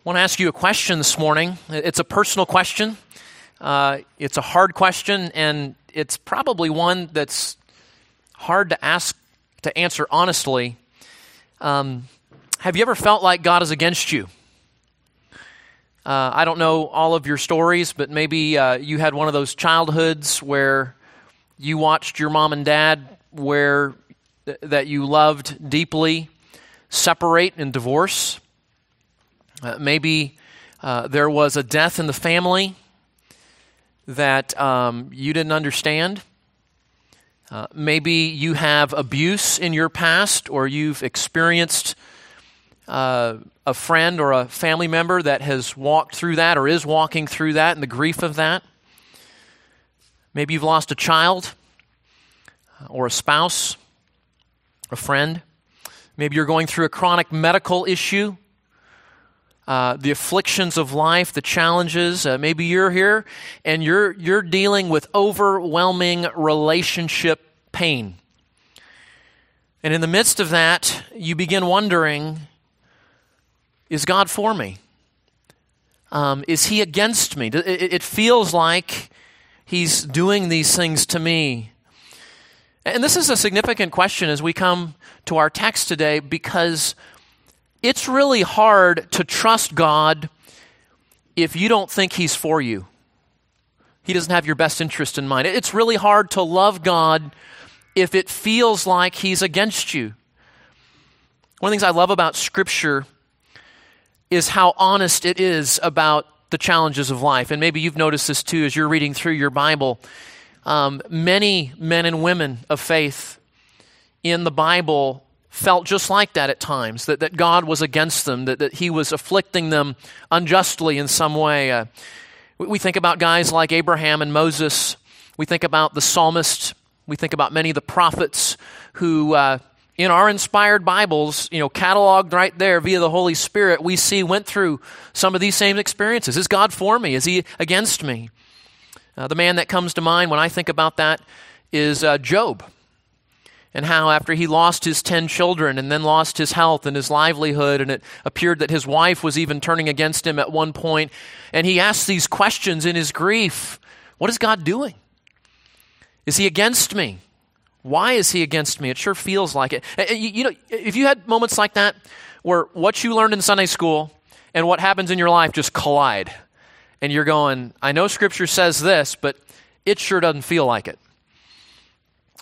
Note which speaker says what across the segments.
Speaker 1: I want to ask you a question this morning. It's a personal question. Uh, it's a hard question, and it's probably one that's hard to ask to answer honestly. Um, have you ever felt like God is against you? Uh, I don't know all of your stories, but maybe uh, you had one of those childhoods where you watched your mom and dad, where th- that you loved deeply, separate and divorce. Uh, maybe uh, there was a death in the family that um, you didn't understand. Uh, maybe you have abuse in your past, or you've experienced uh, a friend or a family member that has walked through that or is walking through that and the grief of that. Maybe you've lost a child uh, or a spouse, a friend. Maybe you're going through a chronic medical issue uh, the afflictions of life, the challenges. Uh, maybe you're here and you're, you're dealing with overwhelming relationship pain. And in the midst of that, you begin wondering is God for me? Um, is He against me? It, it feels like He's doing these things to me. And this is a significant question as we come to our text today because it's really hard to trust God if you don't think He's for you. He doesn't have your best interest in mind. It's really hard to love God if it feels like He's against you. One of the things I love about Scripture is how honest it is about the challenges of life. And maybe you've noticed this too as you're reading through your Bible. Um, many men and women of faith in the Bible felt just like that at times, that, that God was against them, that, that He was afflicting them unjustly in some way. Uh, we, we think about guys like Abraham and Moses. We think about the psalmist. We think about many of the prophets who, uh, in our inspired Bibles, you know, cataloged right there via the Holy Spirit, we see went through some of these same experiences. Is God for me? Is He against me? Uh, the man that comes to mind when I think about that is uh, Job and how after he lost his 10 children and then lost his health and his livelihood and it appeared that his wife was even turning against him at one point and he asked these questions in his grief. What is god doing? Is he against me? Why is he against me? It sure feels like it. You, know if you had moments like that where what you learned in sunday school and what happens in your life just collide and you're going i know scripture says this but it sure doesn't feel like it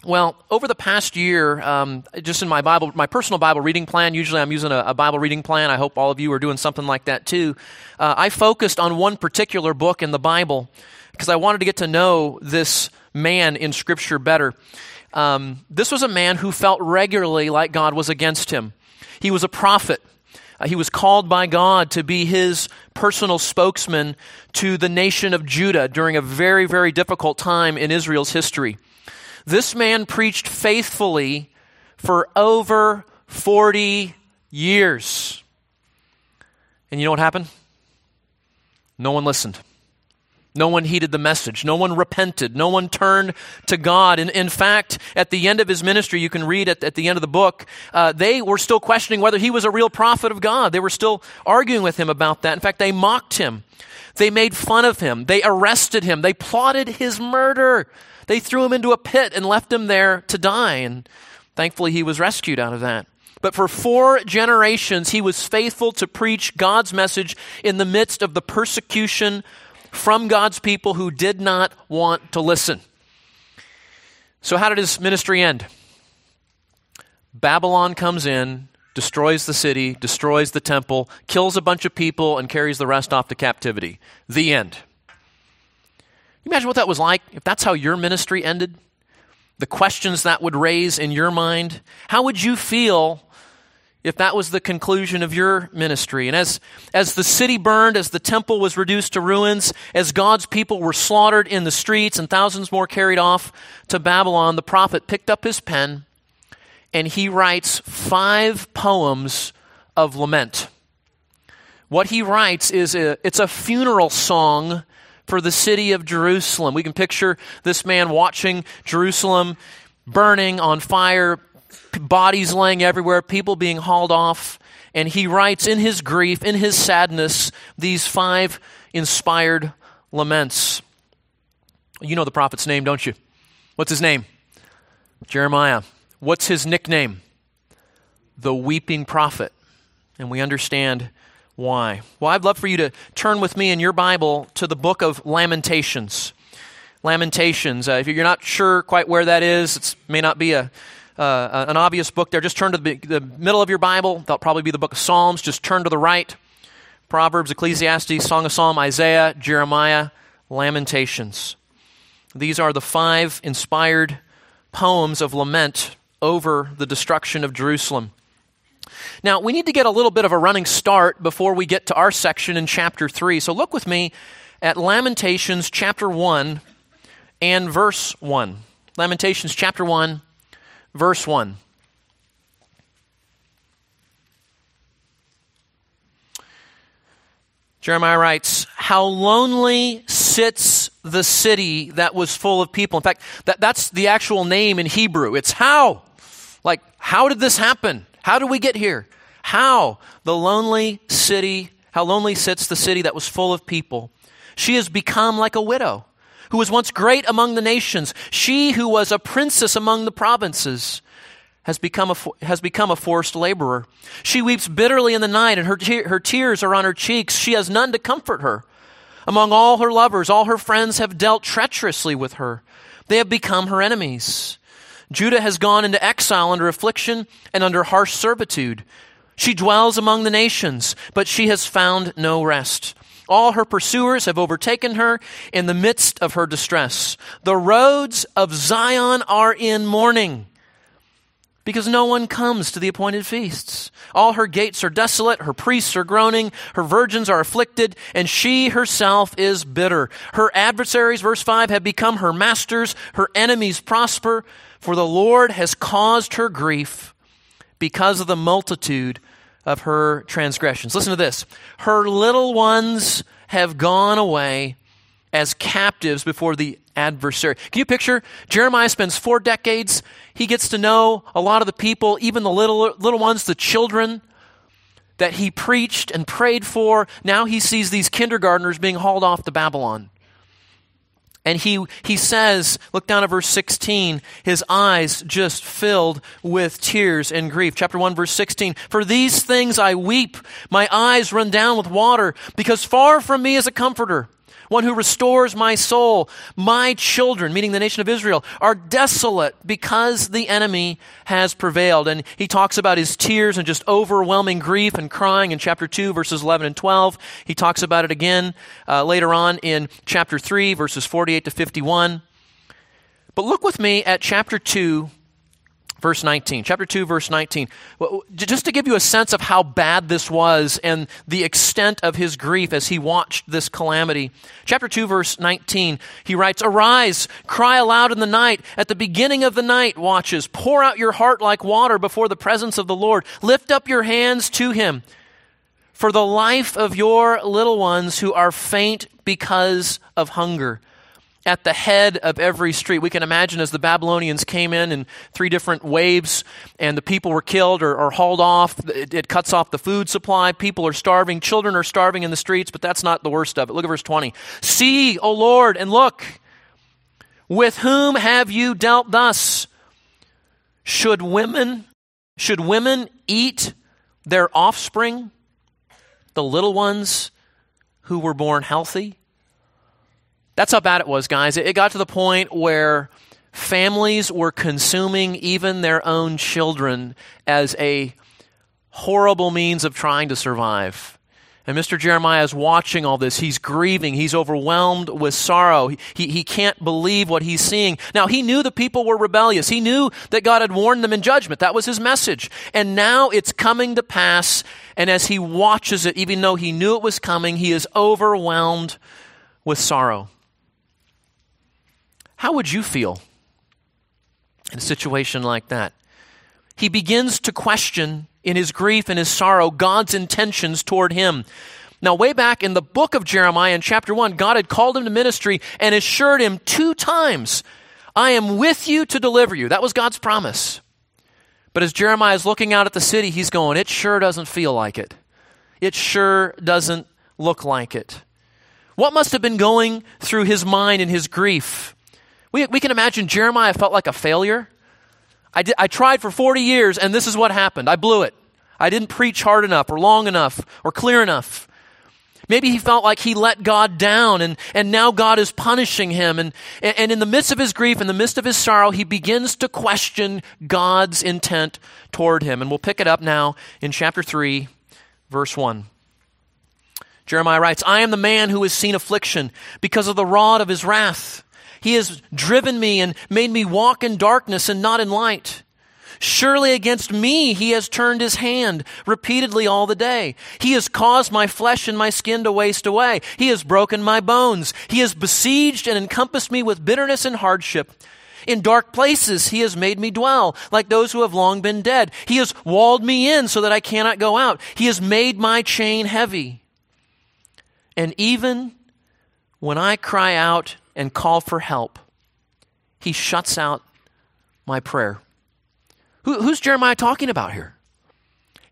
Speaker 1: well, over the past year, um, just in my Bible, my personal Bible reading plan, usually I'm using a, a, Bible reading plan. I hope all of you are doing something like that too. Uh, I focused on one particular book in the Bible because I wanted to get to know this man in Scripture better. Um, this was a man who felt regularly like God was against him. He was a prophet. Uh, he was called by God to be his personal spokesman to the nation of Judah during a very, very difficult time in Israel's history. This man preached faithfully for over 40 years. And you know what happened? No one listened. No one heeded the message. No one repented. No one turned to God. And in fact, at the end of his ministry, you can read at, at the end of the book, uh, they were still questioning whether he was a real prophet of God. They were still arguing with him about that. In fact, they mocked him. They made fun of him. They arrested him. They plotted his murder. They threw him into a pit and left him there to die. And thankfully, he was rescued out of that. But for four generations, he was faithful to preach God's message in the midst of the persecution from God's people who did not want to listen. So, how did his ministry end? Babylon comes in, destroys the city, destroys the temple, kills a bunch of people, and carries the rest off to captivity. The end imagine what that was like if that's how your ministry ended? The questions that would raise in your mind? How would you feel if that was the conclusion of your ministry? And as, as the city burned, as the temple was reduced to ruins, as God's people were slaughtered in the streets and thousands more carried off to Babylon, the prophet picked up his pen and he writes five poems of lament. What he writes is a, it's a funeral song for the city of Jerusalem. We can picture this man watching Jerusalem burning on fire, bodies laying everywhere, people being hauled off. and he writes in his grief, in his sadness, these five inspired laments. You know the prophet's name, don't you? What's his name? Jeremiah. What's his nickname? The weeping prophet. And we understand why. Well, I'd love for you to turn with me in your Bible to the book of Lamentations. Lamentations. Uh, if you're not sure quite where that is, it may not be a, uh, an obvious book there. Just turn to the, the middle of your Bible. That'll probably be the book of Psalms. Just turn to the right. Proverbs, Ecclesiastes, Song of Psalm, Isaiah, Jeremiah, Lamentations. These are the five inspired poems of lament over the destruction of Jerusalem. Now, we need to get a little bit of a running start before we get to our section in chapter 3. So look with me at Lamentations chapter 1 and verse 1. Lamentations chapter 1, verse 1. Jeremiah writes, How lonely sits the city that was full of people. In fact, that, that's the actual name in Hebrew. It's how. Like, how did this happen? How do we get here? How? The lonely city, how lonely sits the city that was full of people. She has become like a widow who was once great among the nations. She who was a princess among the provinces has become a, has become a forced laborer. She weeps bitterly in the night, and her, te- her tears are on her cheeks. She has none to comfort her. Among all her lovers, all her friends have dealt treacherously with her. They have become her enemies. Judah has gone into exile under affliction and under harsh servitude. She dwells among the nations, but she has found no rest. All her pursuers have overtaken her in the midst of her distress. The roads of Zion are in mourning because no one comes to the appointed feasts. All her gates are desolate, her priests are groaning, her virgins are afflicted, and she herself is bitter. Her adversaries, verse 5, have become her masters, her enemies prosper, for the Lord has caused her grief because of the multitude of her transgressions. Listen to this. Her little ones have gone away as captives before the adversary. Can you picture? Jeremiah spends four decades. He gets to know a lot of the people, even the little, little ones, the children that he preached and prayed for. Now he sees these kindergartners being hauled off to Babylon. And he, he says, look down at verse 16, his eyes just filled with tears and grief. Chapter 1, verse 16. For these things I weep, my eyes run down with water, because far from me is a comforter one who restores my soul. My children, meaning the nation of Israel, are desolate because the enemy has prevailed. And he talks about his tears and just overwhelming grief and crying in chapter 2, verses 11 and 12. He talks about it again uh, later on in chapter 3, verses 48 to 51. But look with me at chapter 2, verse 19. Chapter 2, verse 19. Just to give you a sense of how bad this was and the extent of his grief as he watched this calamity. Chapter 2, verse 19, he writes, Arise, cry aloud in the night. At the beginning of the night watches, pour out your heart like water before the presence of the Lord. Lift up your hands to him. For the life of your little ones who are faint because of hunger at the head of every street. We can imagine as the Babylonians came in in three different waves and the people were killed or, or hauled off, it, it, cuts off the food supply. People are starving. Children are starving in the streets, but that's not the worst of it. Look at verse 20. See, O Lord, and look, with whom have you dealt thus? Should women, should women eat their offspring, the little ones who were born healthy? That's how bad it was, guys. It, got to the point where families were consuming even their own children as a horrible means of trying to survive. And Mr. Jeremiah is watching all this. He's grieving. He's overwhelmed with sorrow. He, he, he, can't believe what he's seeing. Now, he knew the people were rebellious. He knew that God had warned them in judgment. That was his message. And now it's coming to pass. And as he watches it, even though he knew it was coming, he is overwhelmed with sorrow. How would you feel in a situation like that? He begins to question in his grief and his sorrow God's intentions toward him. Now, way back in the book of Jeremiah in chapter 1, God had called him to ministry and assured him two times, I am with you to deliver you. That was God's promise. But as Jeremiah is looking out at the city, he's going, It sure doesn't feel like it. It sure doesn't look like it. What must have been going through his mind in his grief? We, we can imagine Jeremiah felt like a failure. I, did, I tried for 40 years, and this is what happened. I blew it. I didn't preach hard enough, or long enough, or clear enough. Maybe he felt like he let God down and, and now God is punishing him. And, and in the midst of his grief, in the midst of his sorrow, he begins to question God's intent toward him. And we'll pick it up now in chapter 3, verse 1. Jeremiah writes, I am the man who has seen affliction because of the rod of his wrath. He has driven me and made me walk in darkness and not in light. Surely against me he has turned his hand repeatedly all the day. He has caused my flesh and my skin to waste away. He has broken my bones. He has besieged and encompassed me with bitterness and hardship. In dark places he has made me dwell, like those who have long been dead. He has walled me in so that I cannot go out. He has made my chain heavy. And even when I cry out and call for help, he shuts out my prayer. Who, who's Jeremiah talking about here?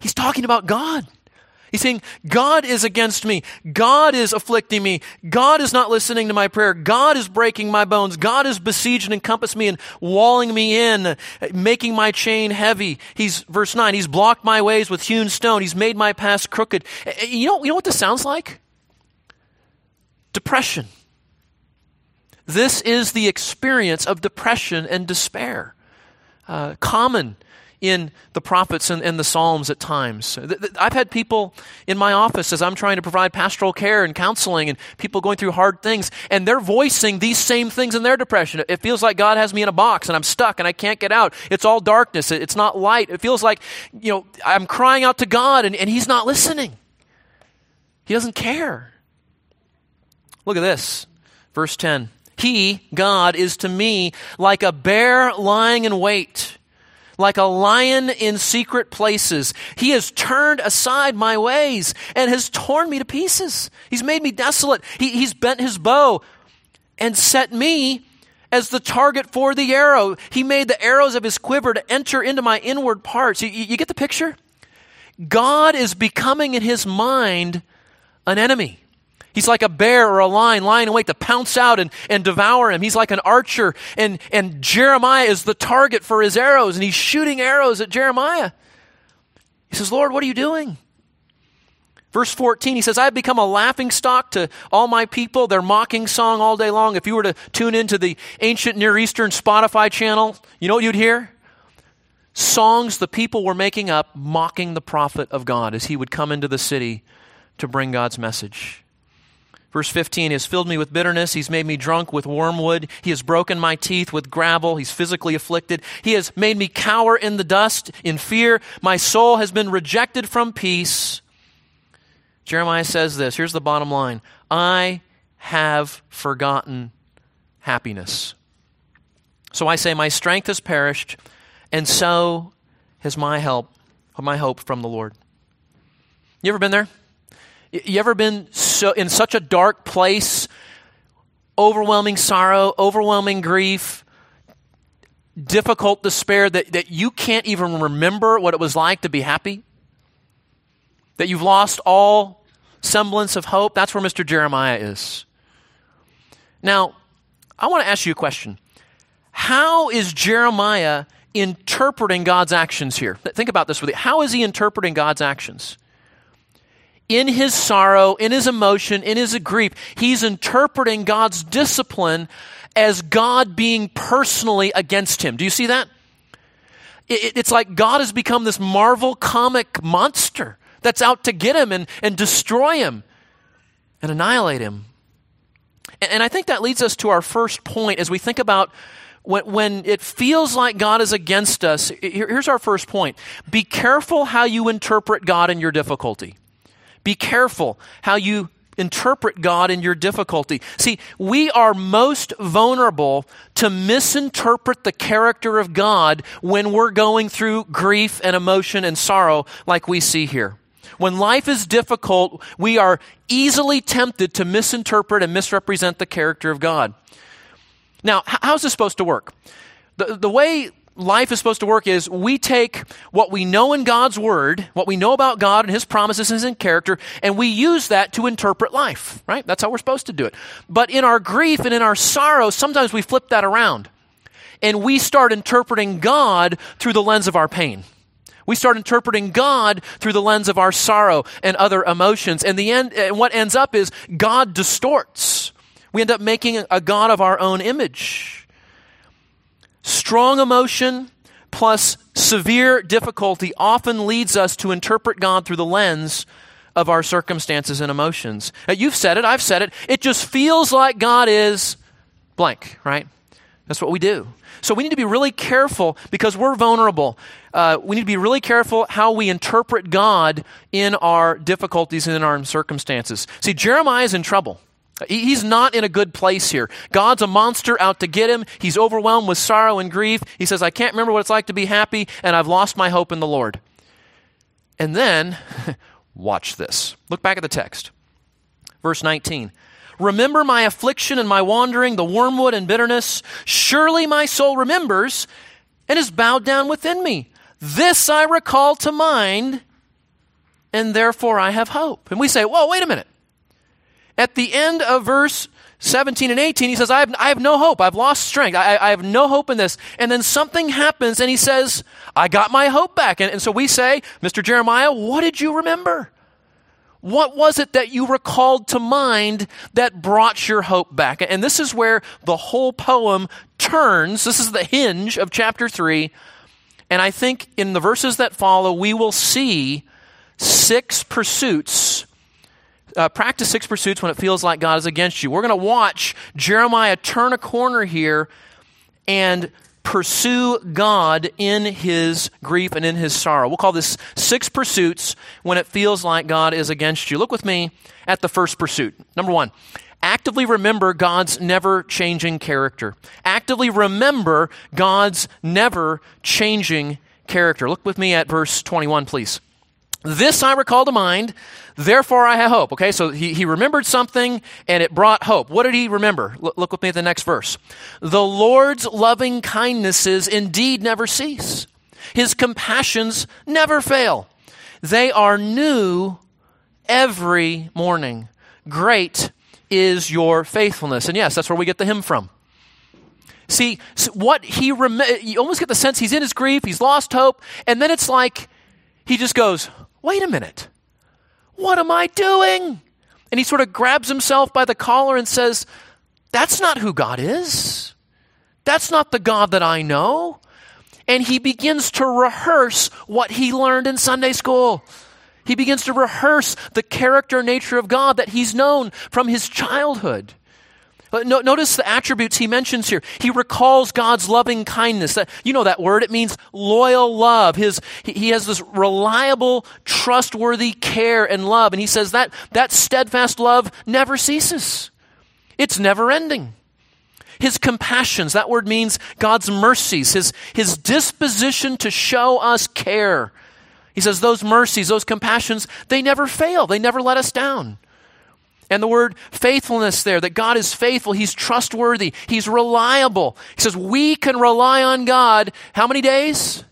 Speaker 1: He's talking about God. He's saying, God is against me. God is afflicting me. God is not listening to my prayer. God is breaking my bones. God is besieged and encompassed me and walling me in, making my chain heavy. He's, verse 9, He's blocked my ways with hewn stone. He's made my paths crooked. Eh, eh, you know, you know what this sounds like? Depression. This is the experience of depression and despair. Uh, common in the prophets and, and, the Psalms at times. I've had people in my office as I'm trying to provide pastoral care and counseling and people going through hard things, and they're voicing these same things in their depression. It feels like God has me in a box and I'm stuck and I can't get out. It's all darkness. It's not light. It feels like, you know, I'm crying out to God and, and He's not listening. He doesn't care. Look at this. Verse 10. He, God, is to me like a bear lying in wait like a lion in secret places. He has turned aside my ways and has torn me to pieces. He's made me desolate. He, he's bent his bow and set me as the target for the arrow. He made the arrows of his quiver to enter into my inward parts. You, you get the picture? God is becoming in his mind an enemy. He's like a bear or a lion lying in wait to pounce out and, and devour him. He's like an archer, and, and Jeremiah is the target for his arrows, and he's shooting arrows at Jeremiah. He says, Lord, what are you doing? Verse 14, he says, I have become a laughing stock to all my people, their mocking song all day long. If you were to tune into the ancient Near Eastern Spotify channel, you know what you'd hear? Songs the people were making up mocking the prophet of God as he would come into the city to bring God's message. Verse 15, He has filled me with bitterness. He's made me drunk with wormwood. He has broken my teeth with gravel. He's physically afflicted. He has made me cower in the dust in fear. My soul has been rejected from peace. Jeremiah says this. Here's the bottom line I have forgotten happiness. So I say, My strength has perished, and so has my help, my hope from the Lord. You ever been there? You ever been so in such a dark place, overwhelming sorrow, overwhelming grief, difficult despair that, that you can't even remember what it was like to be happy? That you've lost all semblance of hope? That's where Mr. Jeremiah is. Now, I want to ask you a question. How is Jeremiah interpreting God's actions here? Think about this with you. How is he interpreting God's actions? In his sorrow, in his emotion, in his grief, he's interpreting God's discipline as God being personally against him. Do you see that? it's like God has become this Marvel comic monster that's out to get him and, and destroy him and annihilate him. And, I think that leads us to our first point as we think about when it feels like God is against us. Here's our first point be careful how you interpret God in your difficulty. Be careful how you interpret God in your difficulty. See, we are most vulnerable to misinterpret the character of God when we're going through grief and emotion and sorrow, like we see here. When life is difficult, we are easily tempted to misinterpret and misrepresent the character of God. Now, how's this supposed to work? The, the way life is supposed to work is we take what we know in God's Word, what we know about God and His promises and His character, and we use that to interpret life, right? That's how we're supposed to do it. But in our grief and in our sorrow, sometimes we flip that around and we start interpreting God through the lens of our pain. We start interpreting God through the lens of our sorrow and other emotions. And the end, and what ends up is God distorts. We end up making a God of our own image. Strong emotion plus severe difficulty often leads us to interpret God through the lens of our circumstances and emotions. You've said it, I've said it. It just feels like God is blank, right? That's what we do. So we need to be really careful because we're vulnerable. Uh, we need to be really careful how we interpret God in our difficulties and in our circumstances. See, Jeremiah is in trouble. He's not in a good place here. God's a monster out to get him. He's overwhelmed with sorrow and grief. He says, I can't remember what it's like to be happy, and I've lost my hope in the Lord. And then, watch this. Look back at the text. Verse 19. Remember my affliction and my wandering, the wormwood and bitterness. Surely my soul remembers and is bowed down within me. This I recall to mind, and therefore I have hope. And we say, whoa, wait a minute. At the end of verse 17 and 18, he says, I have, I have no hope. I've lost strength. I, I, have no hope in this. And then something happens, and he says, I got my hope back. And, and so we say, Mr. Jeremiah, what did you remember? What was it that you recalled to mind that brought your hope back? And this is where the whole poem turns. This is the hinge of chapter 3. And I think in the verses that follow, we will see six pursuits. Uh, practice six pursuits when it feels like God is against you. We're going to watch Jeremiah turn a corner here and pursue God in his grief and in his sorrow. We'll call this six pursuits when it feels like God is against you. Look with me at the first pursuit. Number one, actively remember God's never changing character. Actively remember God's never changing character. Look with me at verse 21, please. This I recall to mind, therefore I have hope. Okay, so he, he remembered something and it brought hope. What did he remember? Look, look with me at the next verse. The Lord's loving kindnesses indeed never cease, his compassions never fail. They are new every morning. Great is your faithfulness. And yes, that's where we get the hymn from. See, what he rem- you almost get the sense he's in his grief, he's lost hope, and then it's like he just goes, wait a minute, what am I doing? And he sort of grabs himself by the collar and says, That's not who God is. That's not the God that I know. And he begins to rehearse what he learned in Sunday school. He begins to rehearse the character nature of God that he's known from his childhood. Notice the attributes he mentions here. He recalls God's loving kindness. That You know that word. It means loyal love. His, he has this reliable, trustworthy care and love. And he says that, that steadfast love never ceases. It's never ending. His compassions, that word means God's mercies, his, his disposition to show us care. He says those mercies, those compassions, they never fail. They never let us down. And the word faithfulness there, that God is faithful, He's trustworthy, He's reliable. He says we can rely on God how many days?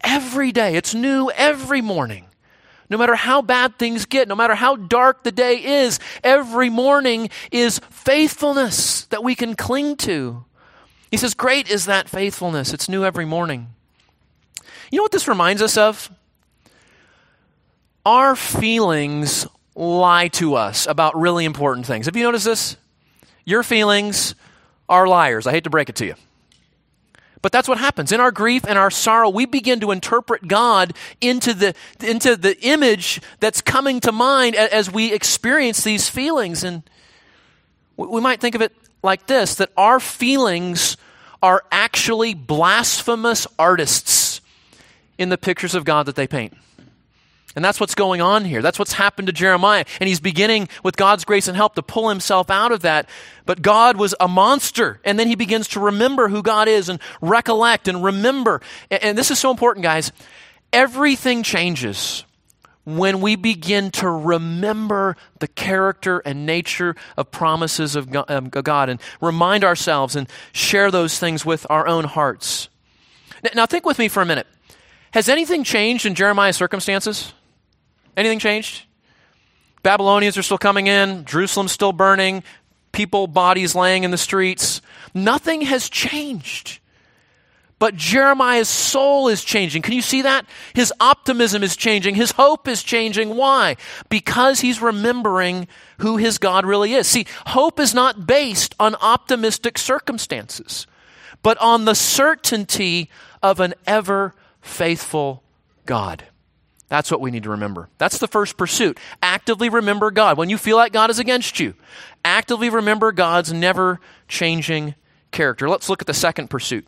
Speaker 1: Every day. It's new every morning. No matter how bad things get, no matter how dark the day is, every morning is faithfulness that we can cling to. He says, Great is that faithfulness. It's new every morning. You know what this reminds us of? Our feelings lie to us about really important things. Have you noticed this? Your feelings are liars. I hate to break it to you. But that's what happens. In our grief and our sorrow, we begin to interpret God into the, into the image that's coming to mind as we experience these feelings. And we might think of it like this that our feelings are actually blasphemous artists in the pictures of God that they paint. And that's what's going on here. That's what's happened to Jeremiah. And he's beginning with God's grace and help to pull himself out of that. But God was a monster. And then he begins to remember who God is and recollect and remember. And this is so important, guys. Everything changes when we begin to remember the character and nature of promises of um, God and remind ourselves and share those things with our own hearts. Now, think with me for a minute. Has anything changed in Jeremiah's circumstances? Anything changed? Babylonians are still coming in, Jerusalem's still burning, people, bodies laying in the streets. Nothing has changed. But Jeremiah's soul is changing. Can you see that? His optimism is changing. His hope is changing. Why? Because he's remembering who his God really is. See, hope is not based on optimistic circumstances, but on the certainty of an ever faithful God. That's what we need to remember. That's the first pursuit. Actively remember God. When you feel like God is against you, actively remember God's never changing character. Let's look at the second pursuit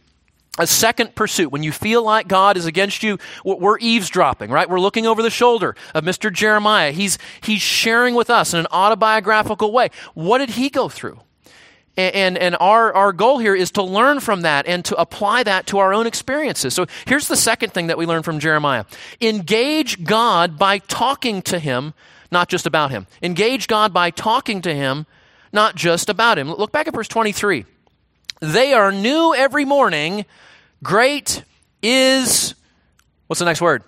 Speaker 1: a second pursuit. When you feel like God is against you, we're eavesdropping, right? We're looking over the shoulder of Mr. Jeremiah. He's, he's sharing with us in an autobiographical way. What did he go through? And, and, and our, our goal here is to learn from that and to apply that to our own experiences. So here's the second thing that we learn from Jeremiah engage God by talking to him, not just about him. Engage God by talking to him, not just about him. Look back at verse 23. They are new every morning Great is, what's the next word?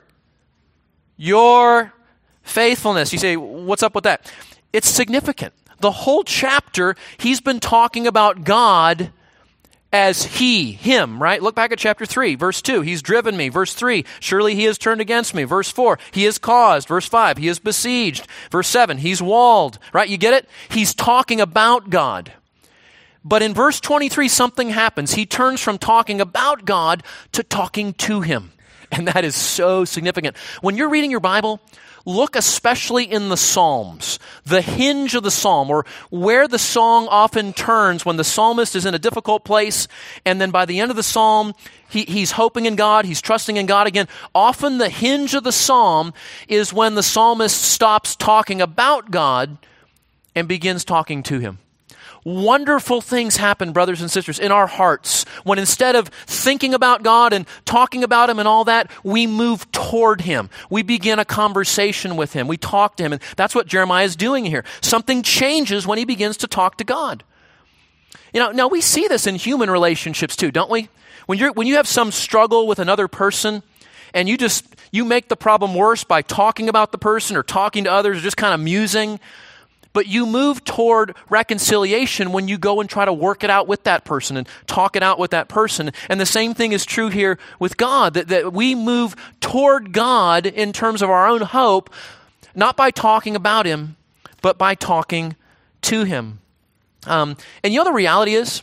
Speaker 1: Your faithfulness. You say, what's up with that? It's significant. The whole chapter, he's been talking about God as he, him, right? Look back at chapter 3, verse 2. He's driven me. Verse 3, surely he has turned against me. Verse 4, he has caused. Verse 5, he has besieged. Verse 7, he's walled, right? You get it? He's talking about God. But in verse 23, something happens. He turns from talking about God to talking to Him. And that is so significant. When you're reading your Bible, look especially in the Psalms, the hinge of the Psalm, or where the song often turns when the psalmist is in a difficult place, and then by the end of the Psalm, he, he's hoping in God, he's trusting in God again. Often the hinge of the Psalm is when the psalmist stops talking about God and begins talking to Him wonderful things happen, brothers and sisters, in our hearts when instead of thinking about God and talking about Him and all that, we move toward Him. We begin a conversation with Him. We talk to Him. And that's what Jeremiah is doing here. Something changes when he begins to talk to God. You know, now we see this in human relationships too, don't we? When, you're, when you have some struggle with another person, and you just you make the problem worse by talking about the person or talking to others or just kind of musing but you move toward reconciliation when you go and try to work it out with that person and talk it out with that person. And the same thing is true here with God, that, that we move toward God in terms of our own hope, not by talking about Him, but by talking to Him. Um, and you know the reality is?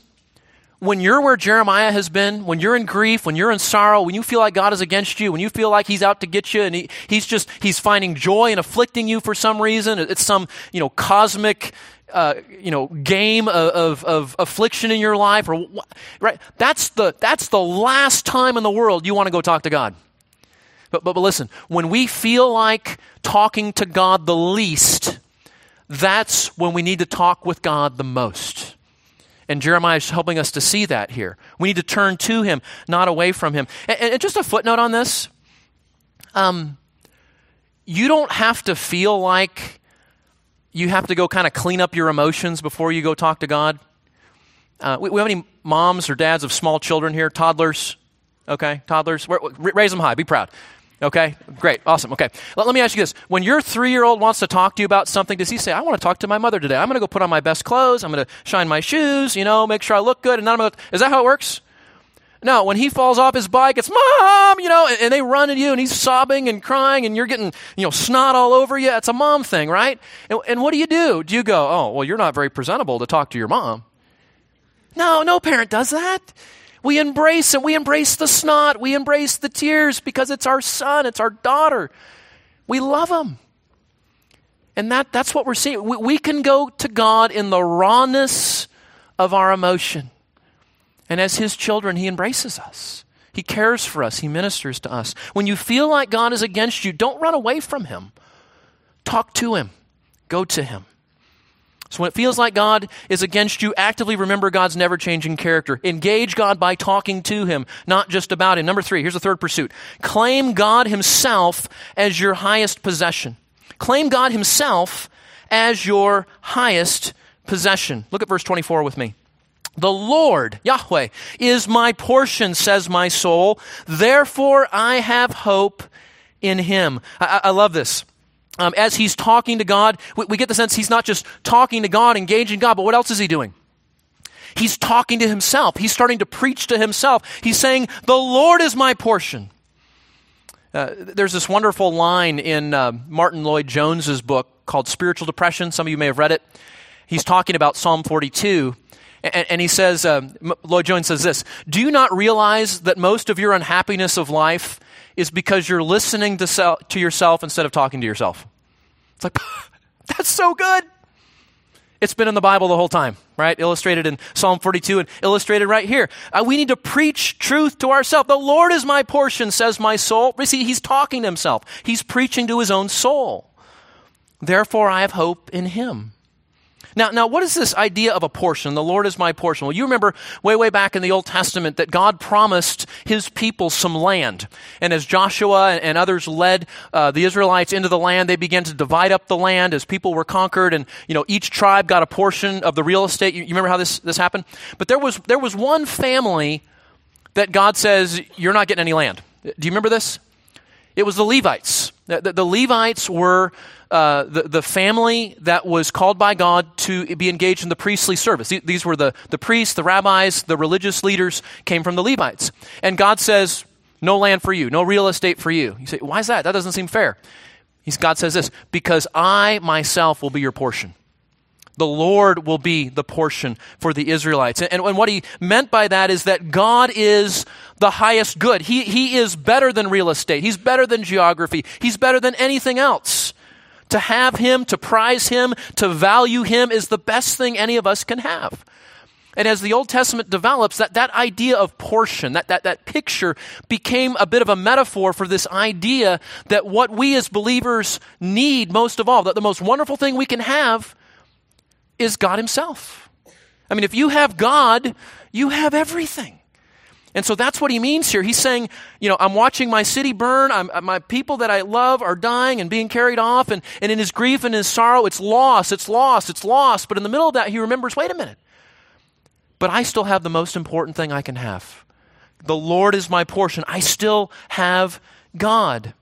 Speaker 1: When you're where Jeremiah has been, when you're in grief, when you're in sorrow, when you feel like God is against you, when you feel like He's out to get you, and he, He's just He's finding joy in afflicting you for some reason, it's some you know cosmic uh, you know game of, of, of, affliction in your life, or right? That's the that's the last time in the world you want to go talk to God. But, but but listen, when we feel like talking to God the least, that's when we need to talk with God the most. And Jeremiah is helping us to see that here. We need to turn to him, not away from him. And, and just a footnote on this um, you don't have to feel like you have to go kind of clean up your emotions before you go talk to God. Uh, we, we, have any moms or dads of small children here, toddlers? Okay, toddlers. Raise them high, be proud. Okay, great, awesome. Okay, let, let me ask you this: When your three-year-old wants to talk to you about something, does he say, "I want to talk to my mother today. I'm going to go put on my best clothes. I'm going to shine my shoes. You know, make sure I look good." And I'm going to, is that how it works? No, when he falls off his bike, it's mom, you know, and, and, they run at you and he's sobbing and crying and you're getting, you know, snot all over you. It's a mom thing, right? And, and what do you do? Do you go, oh, well, you're not very presentable to talk to your mom? No, no parent does that. We embrace it. We embrace the snot. We embrace the tears because it's our son, it's our daughter. We love them. And that, that's what we're seeing. We, we can go to God in the rawness of our emotion. And as His children, He embraces us. He cares for us. He ministers to us. When you feel like God is against you, don't run away from Him. Talk to Him. Go to Him. So when it feels like God is against you, actively remember God's never changing character. Engage God by talking to Him, not just about Him. Number three, here's the third pursuit. Claim God Himself as your highest possession. Claim God Himself as your highest possession. Look at verse 24 with me. The Lord, Yahweh, is my portion, says my soul. Therefore I have hope in him. I, I love this. Um, as he's talking to God, we, we get the sense he's not just talking to God, engaging God, but what else is he doing? He's talking to himself. He's starting to preach to himself. He's saying, The Lord is my portion. Uh, there's this wonderful line in uh, Martyn Lloyd-Jones's book called Spiritual Depression. Some of you may have read it. He's talking about Psalm 42. And, and he says, uh, Lloyd-Jones says this Do you not realize that most of your unhappiness of life is because you're listening to, sel- to yourself instead of talking to yourself? It's like, that's so good. It's been in the Bible the whole time, right? Illustrated in Psalm 42 and illustrated right here. Uh, we need to preach truth to ourselves. The Lord is my portion, says my soul. See, he's talking to himself. He's preaching to his own soul. Therefore, I have hope in him. Now, now, what is this idea of a portion? The Lord is my portion. Well, you remember way, way back in the Old Testament that God promised His people some land. And as Joshua and, others led uh, the Israelites into the land, they began to divide up the land as people were conquered, and you know each tribe got a portion of the real estate. You, you remember how this this happened? But there was there was one family that God says you're not getting any land. Do you remember this? It was the Levites. The, the, the Levites were uh, the, the family that was called by God to be engaged in the priestly service. These were the, the priests, the rabbis, the religious leaders came from the Levites. And God says, no land for you, no real estate for you. You say, why is that? That doesn't seem fair. He's, God says this, because I myself will be your portion. The Lord will be the portion for the Israelites. And, and, what he meant by that is that God is the highest good. He, he is better than real estate. He's better than geography. He's better than anything else. To have Him, to prize Him, to value Him is the best thing any of us can have. And as the Old Testament develops, that, that idea of portion, that, that, that picture became a bit of a metaphor for this idea that what we as believers need most of all, that the most wonderful thing we can have is God Himself. I mean, if you have God, you have everything. And so that's what he means here. He's saying, you know, I'm watching my city burn. I'm, uh, my people that I love are dying and being carried off. And, and in his grief and his sorrow, it's lost, it's lost, it's lost. But in the middle of that, he remembers wait a minute. But I still have the most important thing I can have. The Lord is my portion. I still have God.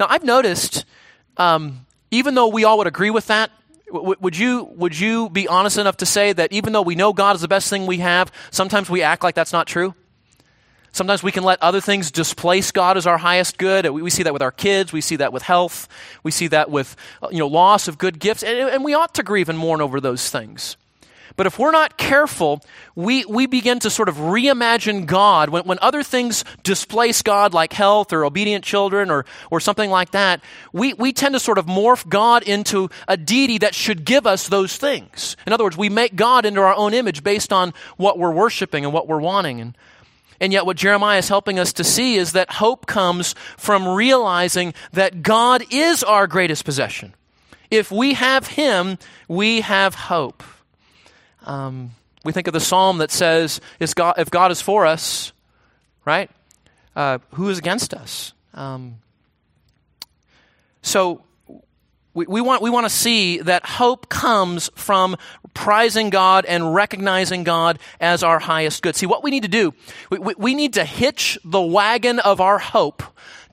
Speaker 1: Now, I've noticed, um, even though we all would agree with that, would, you, would you be honest enough to say that even though we know God is the best thing we have, sometimes we act like that's not true? Sometimes we can let other things displace God as our highest good. We, see that with our kids. We see that with health. We see that with uh, you know, loss of good gifts. And, and we ought to grieve and mourn over those things. But if we're not careful, we, we begin to sort of reimagine God. When, when other things displace God, like health or obedient children or, or something like that, we, we tend to sort of morph God into a deity that should give us those things. In other words, we make God into our own image based on what we're worshiping and what we're wanting. And and yet, what Jeremiah is helping us to see is that hope comes from realizing that God is our greatest possession. If we have Him, we have hope. Um, we think of the psalm that says, God, If God is for us, right? Uh, who is against us? Um, so, we, we, want, we want to see that hope comes from prizing God and recognizing God as our highest good. See, what we need to do, we, we, we need to hitch the wagon of our hope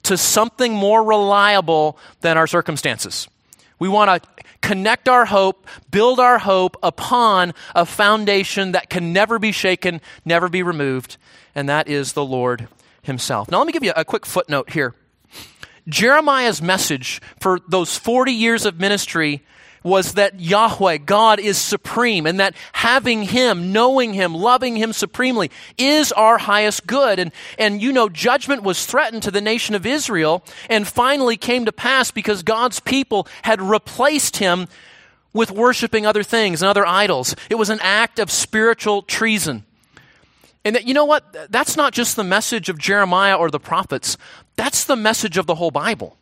Speaker 1: to something more reliable than our circumstances. We want to connect our hope, build our hope upon a foundation that can never be shaken, never be removed, and that is the Lord Himself. Now, let me give you a quick footnote here. Jeremiah's message for those 40 years of ministry was that Yahweh, God, is supreme and that having Him, knowing Him, loving Him supremely is our highest good. And, and you know, judgment was threatened to the nation of Israel and finally came to pass because God's people had replaced Him with worshiping other things and other idols. It was an act of spiritual treason. And that, you know what? That's not just the message of Jeremiah or the prophets. That's the message of the whole Bible.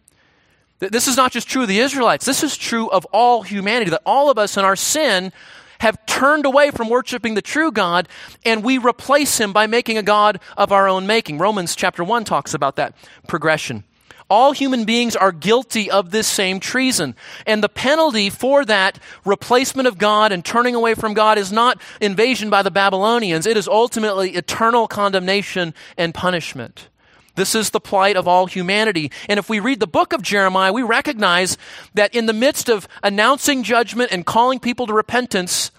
Speaker 1: This is not just true of the Israelites. This is true of all humanity, that all of us in our sin have turned away from worshiping the true God and we replace him by making a God of our own making. Romans chapter 1 talks about that progression. All human beings are guilty of this same treason. And the penalty for that replacement of God and turning away from God is not invasion by the Babylonians. It is ultimately eternal condemnation and punishment. This is the plight of all humanity. And if we read the book of Jeremiah, we recognize that in the midst of announcing judgment and calling people to repentance,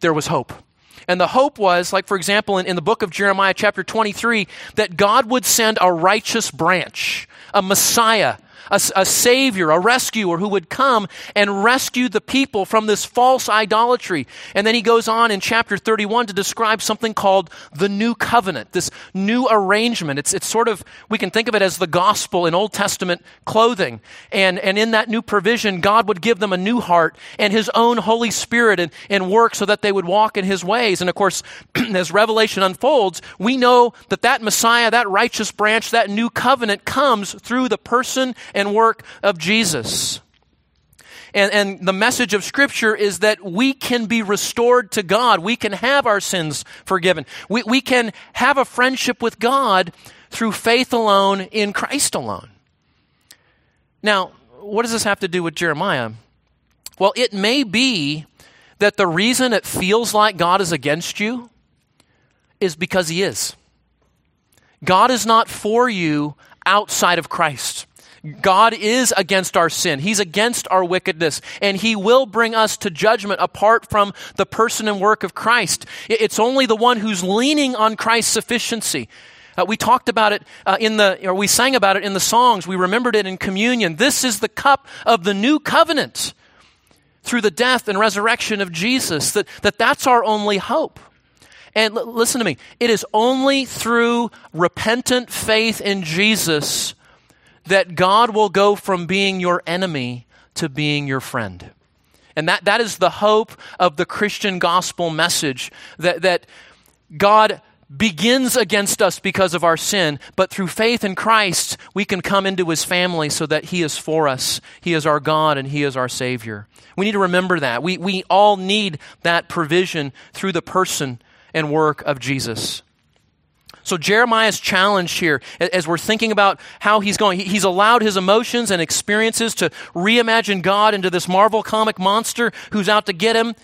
Speaker 1: there was hope. And the hope was, like for example, in, in the book of Jeremiah, chapter 23, that God would send a righteous branch, a Messiah, a, a savior, a rescuer who would come and rescue the people from this false idolatry. And then he goes on in chapter 31 to describe something called the new covenant, this new arrangement. It's, it's sort of, we can think of it as the gospel in Old Testament clothing. And, and in that new provision, God would give them a new heart and his own Holy Spirit and, and work so that they would walk in his ways. And of course, as Revelation unfolds, we know that that Messiah, that righteous branch, that new covenant comes through the person and work of Jesus. And, and the message of Scripture is that we can be restored to God. We can have our sins forgiven. We, we can have a friendship with God through faith alone in Christ alone. Now, what does this have to do with Jeremiah? Well, it may be that the reason it feels like God is against you is because He is. God is not for you outside of Christ. God is against our sin. He's against our wickedness, and He will bring us to judgment apart from the person and work of Christ. It's only the one who's leaning on Christ's sufficiency. Uh, we talked about it uh, in the, or we sang about it in the songs. We remembered it in communion. This is the cup of the new covenant through the death and resurrection of Jesus. That, that that's our only hope. And l- listen to me. It is only through repentant faith in Jesus that God will go from being your enemy to being your friend. And that, that is the hope of the Christian gospel message that, that God begins against us because of our sin, but through faith in Christ, we can come into his family so that he is for us. He is our God and he is our Savior. We need to remember that. We, we all need that provision through the person and work of Jesus. So Jeremiah's challenged here, as we're thinking about how he's going, he's allowed his emotions and experiences to reimagine God into this Marvel comic monster who's out to get him,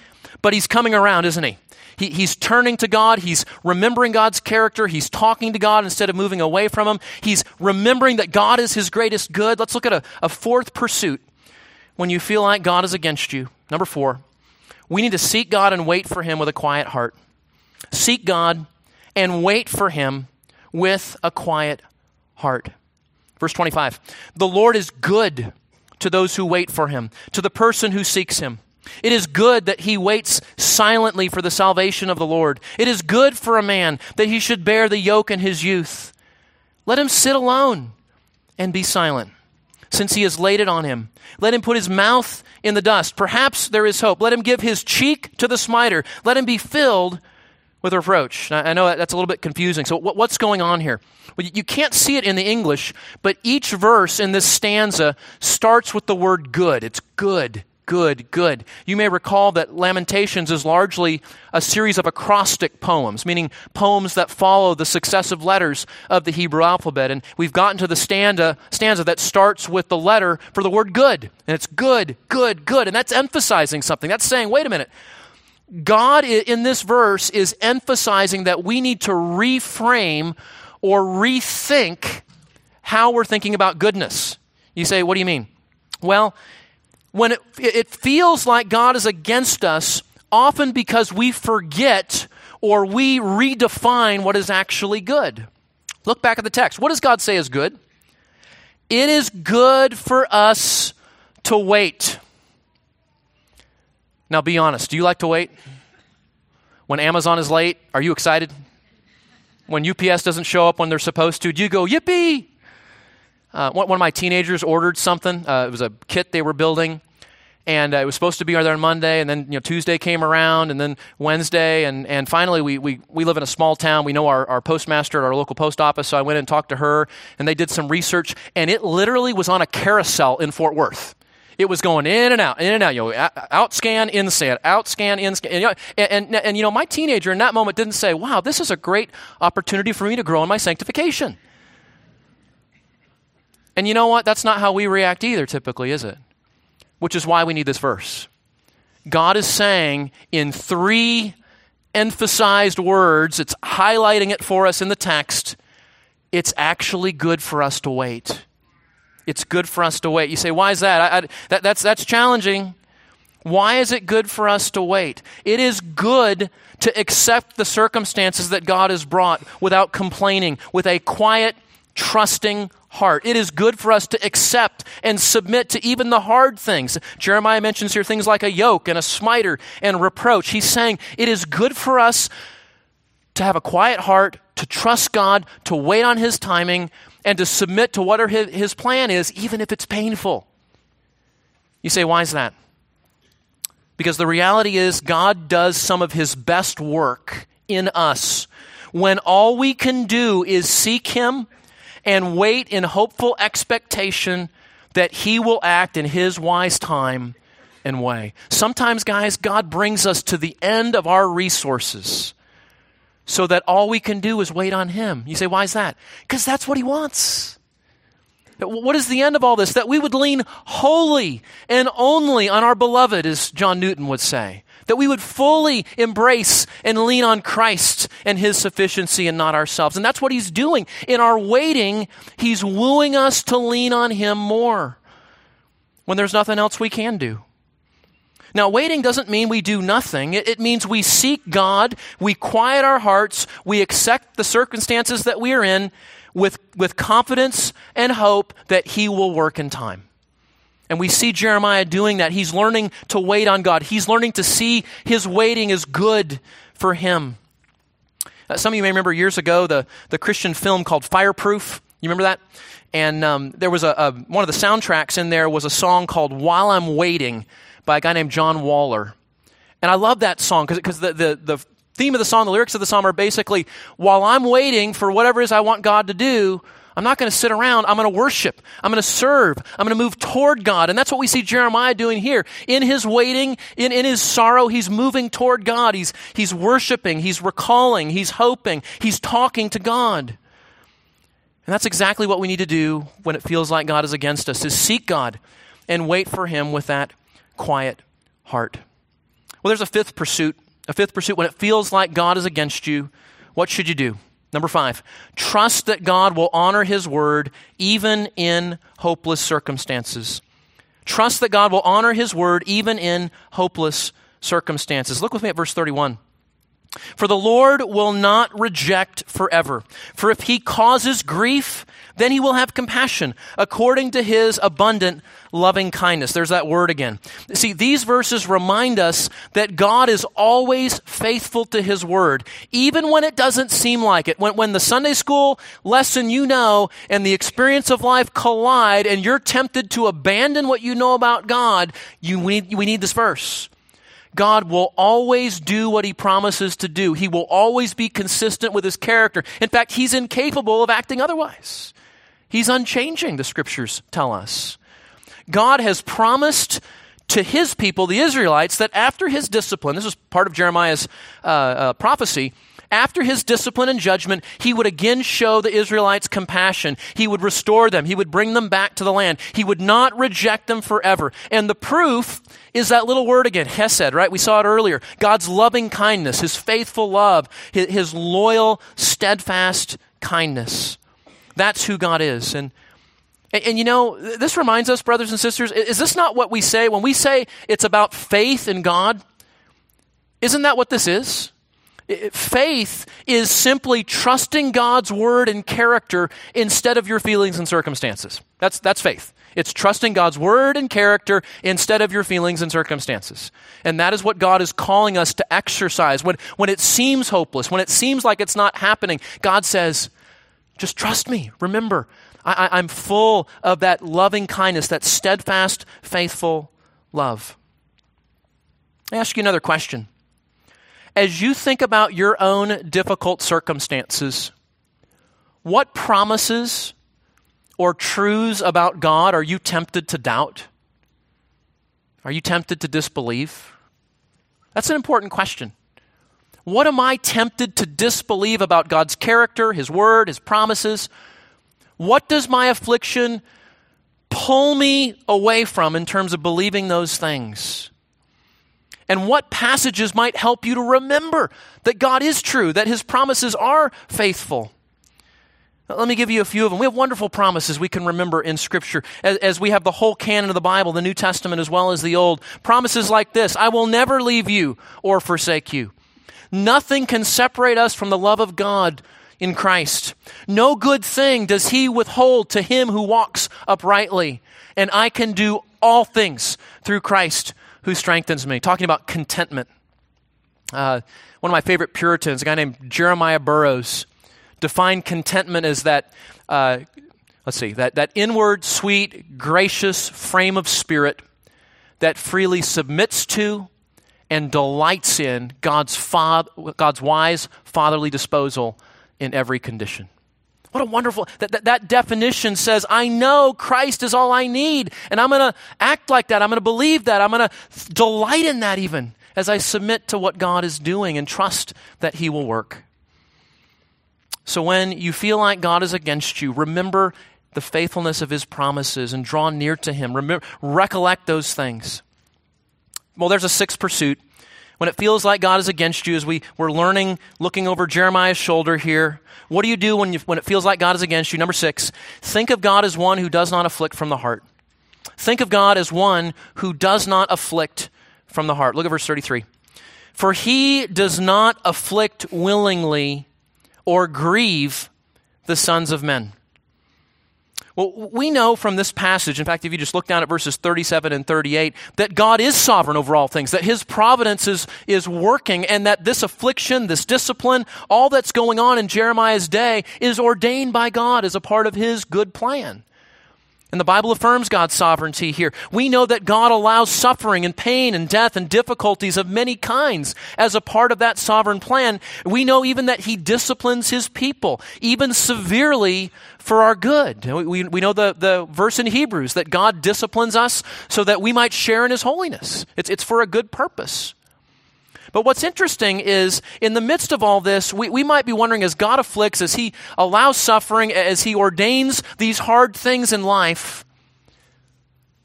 Speaker 1: but he's coming around, isn't he? he he's turning to God. He's remembering God's character. He's talking to God instead of moving away from him. He's remembering that God is his greatest good. Let's look at a, a fourth pursuit when you feel like God is against you. Number four, we need to seek God and wait for him with a quiet heart. Seek God and wait for him with a quiet heart. Verse 25 The Lord is good to those who wait for him, to the person who seeks him. It is good that he waits silently for the salvation of the Lord. It is good for a man that he should bear the yoke in his youth. Let him sit alone and be silent, since he has laid it on him. Let him put his mouth in the dust. Perhaps there is hope. Let him give his cheek to the smiter. Let him be filled with reproach. I know that's a little bit confusing. So, what's going on here? Well, you can't see it in the English, but each verse in this stanza starts with the word good. It's good, good, good. You may recall that Lamentations is largely a series of acrostic poems, meaning poems that follow the successive letters of the Hebrew alphabet. And we've gotten to the stanza, stanza that starts with the letter for the word good. And it's good, good, good. And that's emphasizing something. That's saying, wait a minute. God in this verse is emphasizing that we need to reframe or rethink how we're thinking about goodness. You say, what do you mean? Well, when it, it feels like God is against us, often because we forget or we redefine what is actually good. Look back at the text. What does God say is good? It is good for us to wait. Now, be honest. Do you like to wait? When Amazon is late, are you excited? When UPS doesn't show up when they're supposed to, do you go, yippee? Uh, one, of my teenagers ordered something. Uh, it was a kit they were building, and uh, it was supposed to be there on Monday, and then you know, Tuesday came around, and then Wednesday, and, and finally we, we, we live in a small town. We know our, our postmaster at our local post office, so I went and talked to her, and they did some research, and it literally was on a carousel in Fort Worth. It was going in and out, in and out. You know, out scan, in scan, out scan, in scan. And, and, and, and, you know, my teenager in that moment didn't say, wow, this is a great opportunity for me to grow in my sanctification. And you know what? That's not how we react either, typically, is it? Which is why we need this verse. God is saying in three emphasized words, it's highlighting it for us in the text. It's actually good for us to wait. It's good for us to wait. You say, why is that? I, I, that that's, that's challenging. Why is it good for us to wait? It is good to accept the circumstances that God has brought without complaining, with a quiet, trusting heart. It is good for us to accept and submit to even the hard things. Jeremiah mentions here things like a yoke and a smiter and reproach. He's saying it is good for us to have a quiet heart, to trust God, to wait on His timing, and to submit to whatever His plan is, even if it's painful. You say, why is that? Because the reality is, God does some of His best work in us when all we can do is seek Him and wait in hopeful expectation that He will act in His wise time and way. Sometimes, guys, God brings us to the end of our resources so that all we can do is wait on Him. You say, why is that? Because that's what He wants. What is the end of all this? That we would lean wholly and only on our beloved, as John Newton would say that we would fully embrace and lean on Christ and His sufficiency and not ourselves. And that's what He's doing. In our waiting, He's wooing us to lean on Him more when there's nothing else we can do. Now, waiting doesn't mean we do nothing. It, it, means we seek God, we quiet our hearts, we accept the circumstances that we are in with, with confidence and hope that He will work in time. And we see Jeremiah doing that. He's learning to wait on God. He's learning to see his waiting is good for him. Uh, some of you may remember years ago the, the Christian film called Fireproof. You remember that? And um, there was a, a, one of the soundtracks in there was a song called While I'm Waiting by a guy named John Waller. And I love that song because the, the, the theme of the song, the lyrics of the song are basically, while I'm waiting for whatever it is I want God to do, I'm not going to sit around. I'm going to worship. I'm going to serve. I'm going to move toward God. And that's what we see Jeremiah doing here. In his waiting, in, in his sorrow, he's moving toward God. He's, he's worshiping. He's recalling. He's hoping. He's talking to God. And that's exactly what we need to do when it feels like God is against us, is seek God and wait for him with that quiet heart. Well, there's a fifth pursuit. A fifth pursuit when it feels like God is against you. What should you do? Number five, trust that God will honor his word even in hopeless circumstances. Trust that God will honor his word even in hopeless circumstances. Look with me at verse 31. For the Lord will not reject forever. For if he causes grief, then he will have compassion according to his abundant loving kindness. There's that word again. See, these verses remind us that God is always faithful to his word, even when it doesn't seem like it. When, when the Sunday school lesson you know and the experience of life collide and you're tempted to abandon what you know about God, you, we, we need this verse. God will always do what he promises to do. He will always be consistent with his character. In fact, he's incapable of acting otherwise. He's unchanging, the scriptures tell us. God has promised to his people, the Israelites, that after his discipline, this is part of Jeremiah's uh, uh, prophecy, after his discipline and judgment, he would again show the Israelites compassion. He would restore them. He would bring them back to the land. He would not reject them forever. And the proof is that little word again, hesed, right? We saw it earlier. God's loving kindness, his faithful love, his, his loyal, steadfast kindness. That's who God is. And and, and, you know, this reminds us, brothers and sisters, is this not what we say when we say it's about faith in God? Isn't that what this is? Faith is simply trusting God's word and character instead of your feelings and circumstances. That's, that's faith. It's trusting God's word and character instead of your feelings and circumstances. And that is what God is calling us to exercise. When, when it seems hopeless, when it seems like it's not happening, God says, just trust me. Remember, I, am full of that loving kindness, that steadfast, faithful love. I ask you another question. As you think about your own difficult circumstances, what promises or truths about God are you tempted to doubt? Are you tempted to disbelieve? That's an important question. What am I tempted to disbelieve about God's character, His word, His promises? What does my affliction pull me away from in terms of believing those things? And what passages might help you to remember that God is true, that His promises are faithful? Let me give you a few of them. We have wonderful promises we can remember in Scripture as, as, we have the whole canon of the Bible, the New Testament as well as the Old. Promises like this I will never leave you or forsake you. Nothing can separate us from the love of God in Christ. No good thing does He withhold to him who walks uprightly. And I can do all things through Christ who strengthens me. Talking about contentment. Uh, one of my favorite Puritans, a guy named Jeremiah Burroughs, defined contentment as that, uh, let's see, that, that inward, sweet, gracious frame of spirit that freely submits to and delights in God's, fa- God's wise fatherly disposal in every condition. What a wonderful, that, that, that definition says, I know Christ is all I need, and I'm going to act like that. I'm going to believe that. I'm going to delight in that even as I submit to what God is doing and trust that He will work. So when you feel like God is against you, remember the faithfulness of His promises and draw near to Him. Remember, recollect those things. Well, there's a sixth pursuit. When it feels like God is against you, as we, we're learning, looking over Jeremiah's shoulder here, what do you do when, you, when it feels like God is against you? Number six, think of God as one who does not afflict from the heart. Think of God as one who does not afflict from the heart. Look at verse 33. For he does not afflict willingly or grieve the sons of men. Well, we know from this passage, in fact, if you just look down at verses 37 and 38, that God is sovereign over all things, that His providence is, is working, and that this affliction, this discipline, all that's going on in Jeremiah's day is ordained by God as a part of His good plan. And the Bible affirms God's sovereignty here. We know that God allows suffering and pain and death and difficulties of many kinds as a part of that sovereign plan. We know even that He disciplines His people, even severely for our good. We, we know the, the verse in Hebrews that God disciplines us so that we might share in His holiness. It's, it's for a good purpose. But what's interesting is in the midst of all this, we, we might be wondering as God afflicts, as He allows suffering, as He ordains these hard things in life,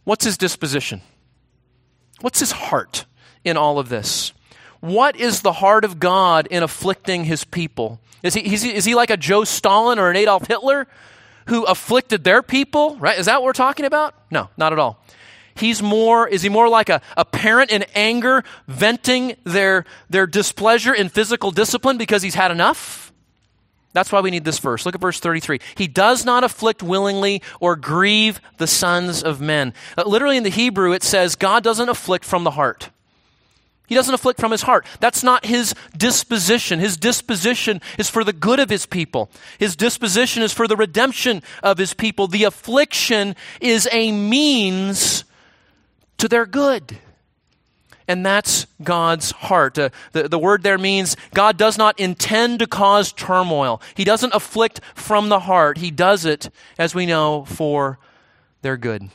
Speaker 1: what's His disposition? What's His heart in all of this? What is the heart of God in afflicting His people? Is he, is he, is he like a Joe Stalin or an Adolf Hitler who afflicted their people? Right? Is that what we're talking about? No, not at all. He's more, is he more like a, a parent in anger, venting their, their displeasure in physical discipline because he's had enough? That's why we need this verse. Look at verse 33. He does not afflict willingly or grieve the sons of men. Uh, literally in the Hebrew, it says God doesn't afflict from the heart. He doesn't afflict from his heart. That's not his disposition. His disposition is for the good of his people. His disposition is for the redemption of his people. The affliction is a means to their good. And that's God's heart. Uh, the, the word there means God does not intend to cause turmoil. He doesn't afflict from the heart. He does it, as we know, for their good.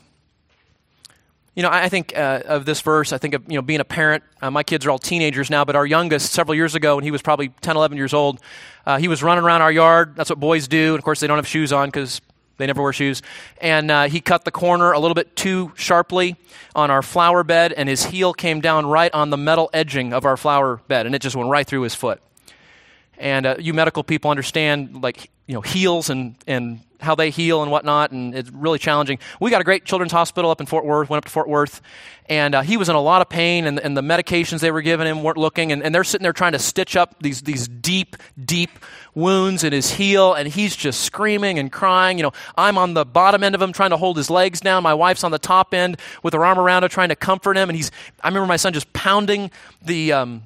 Speaker 1: You know, I think uh, of this verse, I think of, you know, being a parent. Uh, my kids are all teenagers now, but our youngest, several years ago, when he was probably 10, 11 years old, uh, he was running around our yard. That's what boys do. And of course, they don't have shoes on because they never wear shoes. And uh, he cut the corner a little bit too sharply on our flower bed, and his heel came down right on the metal edging of our flower bed, and it just went right through his foot. And uh, you medical people understand, like, you know, heels and, and how they heal and whatnot, and it's really challenging. We got a great children's hospital up in Fort Worth, went up to Fort Worth, and uh, he was in a lot of pain, and, and the medications they were giving him weren't looking, and, and they're sitting there trying to stitch up these, these deep, deep wounds in his heel, and he's just screaming and crying. You know, I'm on the bottom end of him trying to hold his legs down. My wife's on the top end with her arm around him trying to comfort him, and he's, I remember my son just pounding the, um,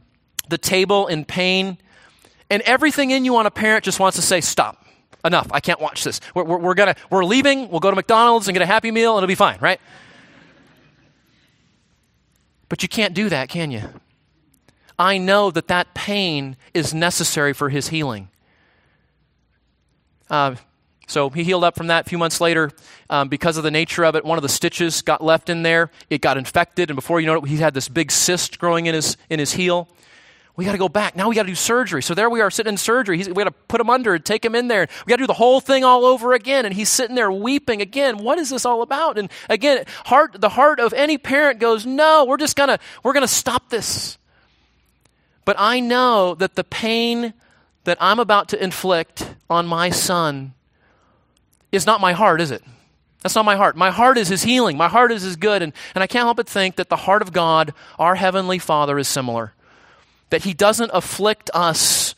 Speaker 1: the table in pain. And everything in you on a parent just wants to say, stop enough. I can't watch this. We're, we're, we're, gonna, we're leaving. We'll go to McDonald's and get a Happy Meal, and it'll be fine, right? But you can't do that, can you? I know that that pain is necessary for his healing. Uh, so he healed up from that a few months later. Um, because of the nature of it, one of the stitches got left in there. It got infected, and before you know it, he had this big cyst growing in his, in his heel. We got to go back. Now we got to do surgery. So there we are sitting in surgery. He's, we got to put him under and take him in there. We got to do the whole thing all over again. And he's sitting there weeping again. What is this all about? And again, heart, the heart of any parent goes, no, we're just going to, we're going to stop this. But I know that the pain that I'm about to inflict on my son is not my heart, is it? That's not my heart. My heart is his healing. My heart is his good. And, and I can't help but think that the heart of God, our Heavenly Father, is similar that He doesn't afflict us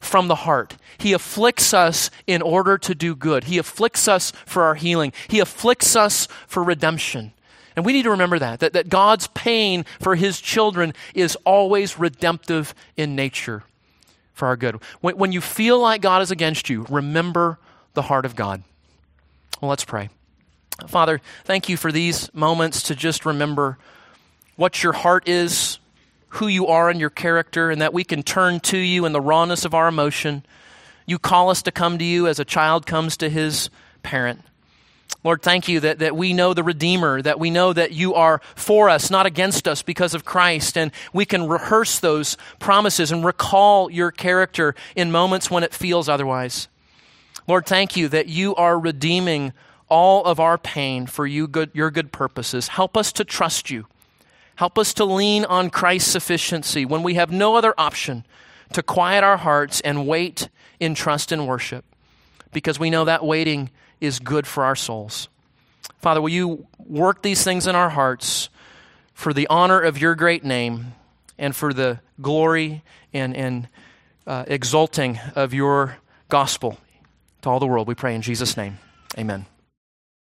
Speaker 1: from the heart. He afflicts us in order to do good. He afflicts us for our healing. He afflicts us for redemption. And we need to remember that, that, that God's pain for His children is always redemptive in nature for our good. When, when you feel like God is against you, remember the heart of God. Well, let's pray. Father, thank you for these moments to just remember what your heart is who you are and your character, and that we can turn to you in the rawness of our emotion. You call us to come to you as a child comes to his parent. Lord, thank you that, that we know the Redeemer, that we know that you are for us, not against us because of Christ, and we can rehearse those promises and recall your character in moments when it feels otherwise. Lord, thank you that you are redeeming all of our pain for you good, your good purposes. Help us to trust you. Help us to lean on Christ's sufficiency when we have no other option to quiet our hearts and wait in trust and worship because we know that waiting is good for our souls. Father, will you work these things in our hearts for the honor of your great name and for the glory and, and uh, exalting of your gospel to all the world? We pray in Jesus' name. Amen.